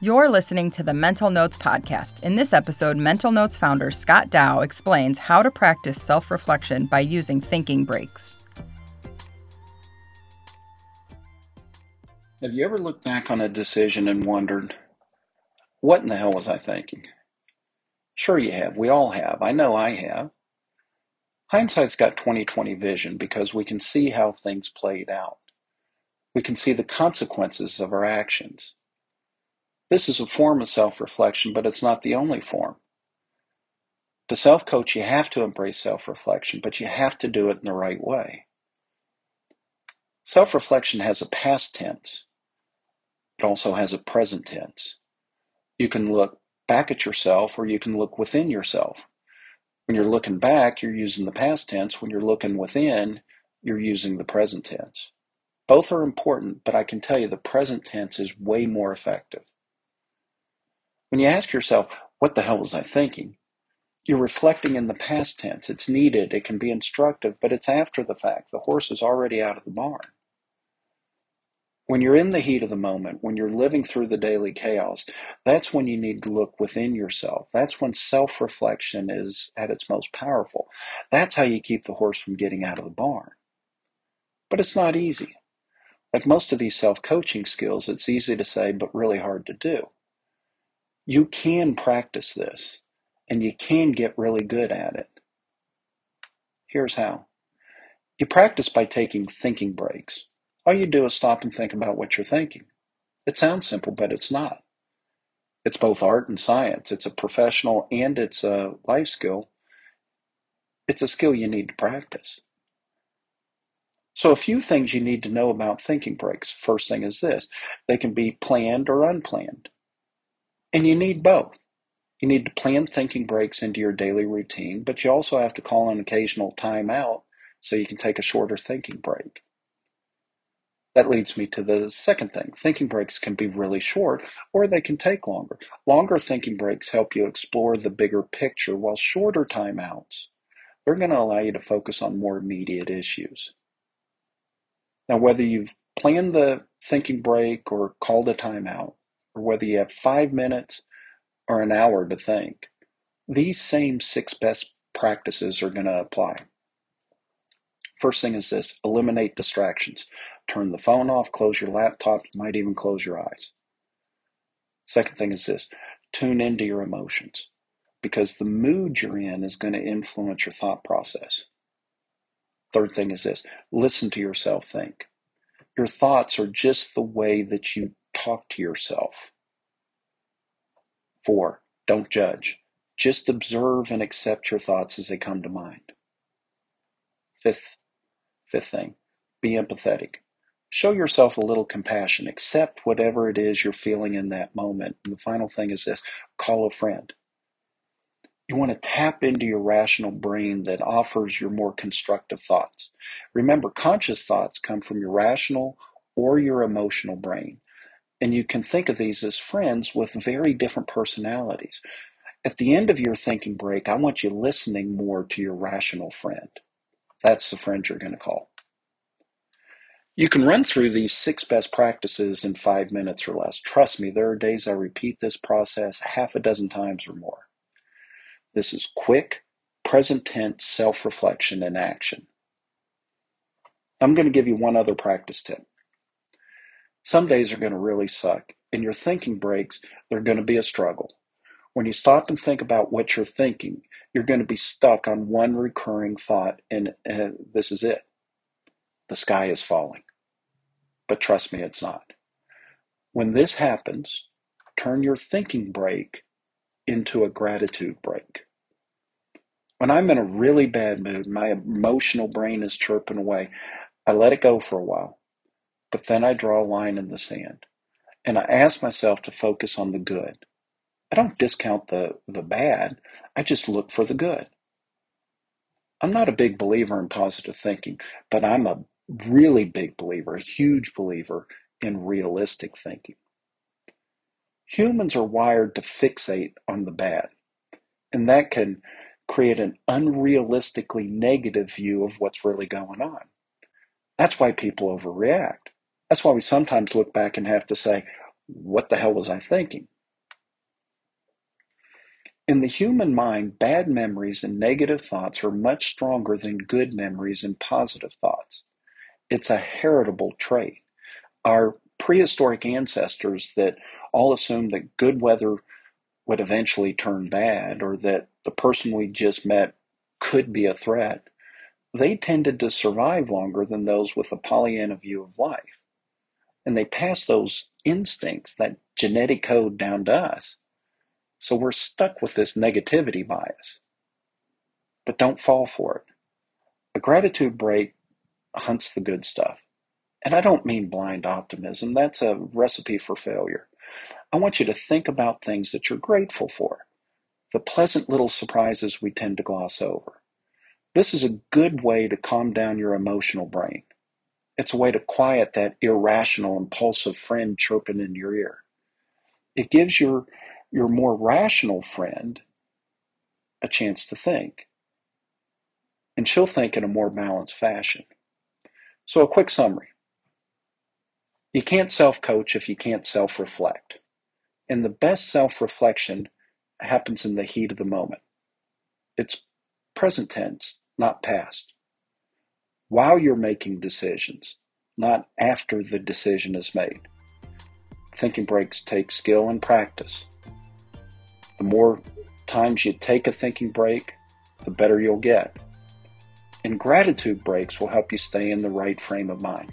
You're listening to the Mental Notes Podcast. In this episode, Mental Notes founder Scott Dow explains how to practice self reflection by using thinking breaks. Have you ever looked back on a decision and wondered, what in the hell was I thinking? Sure, you have. We all have. I know I have. Hindsight's got 2020 vision because we can see how things played out. We can see the consequences of our actions. This is a form of self-reflection, but it's not the only form. To self-coach, you have to embrace self-reflection, but you have to do it in the right way. Self-reflection has a past tense. It also has a present tense. You can look back at yourself or you can look within yourself. When you're looking back, you're using the past tense. When you're looking within, you're using the present tense. Both are important, but I can tell you the present tense is way more effective. When you ask yourself, what the hell was I thinking? You're reflecting in the past tense. It's needed, it can be instructive, but it's after the fact. The horse is already out of the barn. When you're in the heat of the moment, when you're living through the daily chaos, that's when you need to look within yourself. That's when self reflection is at its most powerful. That's how you keep the horse from getting out of the barn. But it's not easy. Like most of these self coaching skills, it's easy to say, but really hard to do. You can practice this and you can get really good at it. Here's how. You practice by taking thinking breaks. All you do is stop and think about what you're thinking. It sounds simple, but it's not. It's both art and science. It's a professional and it's a life skill. It's a skill you need to practice. So, a few things you need to know about thinking breaks. First thing is this they can be planned or unplanned. And you need both. You need to plan thinking breaks into your daily routine, but you also have to call an occasional time out so you can take a shorter thinking break. That leads me to the second thing. Thinking breaks can be really short or they can take longer. Longer thinking breaks help you explore the bigger picture, while shorter timeouts, they're going to allow you to focus on more immediate issues. Now, whether you've planned the thinking break or called a timeout, or whether you have five minutes or an hour to think, these same six best practices are going to apply. First thing is this eliminate distractions. Turn the phone off, close your laptop, you might even close your eyes. Second thing is this tune into your emotions because the mood you're in is going to influence your thought process. Third thing is this listen to yourself think. Your thoughts are just the way that you talk to yourself. Four, don't judge. Just observe and accept your thoughts as they come to mind. Fifth, fifth thing, be empathetic. Show yourself a little compassion. Accept whatever it is you're feeling in that moment. And the final thing is this call a friend. You want to tap into your rational brain that offers your more constructive thoughts. Remember, conscious thoughts come from your rational or your emotional brain. And you can think of these as friends with very different personalities. At the end of your thinking break, I want you listening more to your rational friend. That's the friend you're going to call. You can run through these six best practices in five minutes or less. Trust me, there are days I repeat this process half a dozen times or more. This is quick, present tense self reflection in action. I'm going to give you one other practice tip. Some days are going to really suck. and your thinking breaks, they're going to be a struggle. When you stop and think about what you're thinking, you're going to be stuck on one recurring thought, and uh, this is it the sky is falling. But trust me, it's not. When this happens, turn your thinking break into a gratitude break. When I'm in a really bad mood, my emotional brain is chirping away, I let it go for a while. But then I draw a line in the sand and I ask myself to focus on the good. I don't discount the, the bad, I just look for the good. I'm not a big believer in positive thinking, but I'm a really big believer, a huge believer in realistic thinking. Humans are wired to fixate on the bad, and that can create an unrealistically negative view of what's really going on. That's why people overreact. That's why we sometimes look back and have to say, what the hell was I thinking? In the human mind, bad memories and negative thoughts are much stronger than good memories and positive thoughts. It's a heritable trait. Our prehistoric ancestors that all assumed that good weather would eventually turn bad or that the person we just met could be a threat, they tended to survive longer than those with a Pollyanna view of life. And they pass those instincts, that genetic code down to us. So we're stuck with this negativity bias. But don't fall for it. A gratitude break hunts the good stuff. And I don't mean blind optimism, that's a recipe for failure. I want you to think about things that you're grateful for, the pleasant little surprises we tend to gloss over. This is a good way to calm down your emotional brain. It's a way to quiet that irrational, impulsive friend chirping in your ear. It gives your your more rational friend a chance to think. And she'll think in a more balanced fashion. So, a quick summary you can't self coach if you can't self reflect. And the best self reflection happens in the heat of the moment. It's present tense, not past. While you're making decisions, not after the decision is made. Thinking breaks take skill and practice. The more times you take a thinking break, the better you'll get. And gratitude breaks will help you stay in the right frame of mind.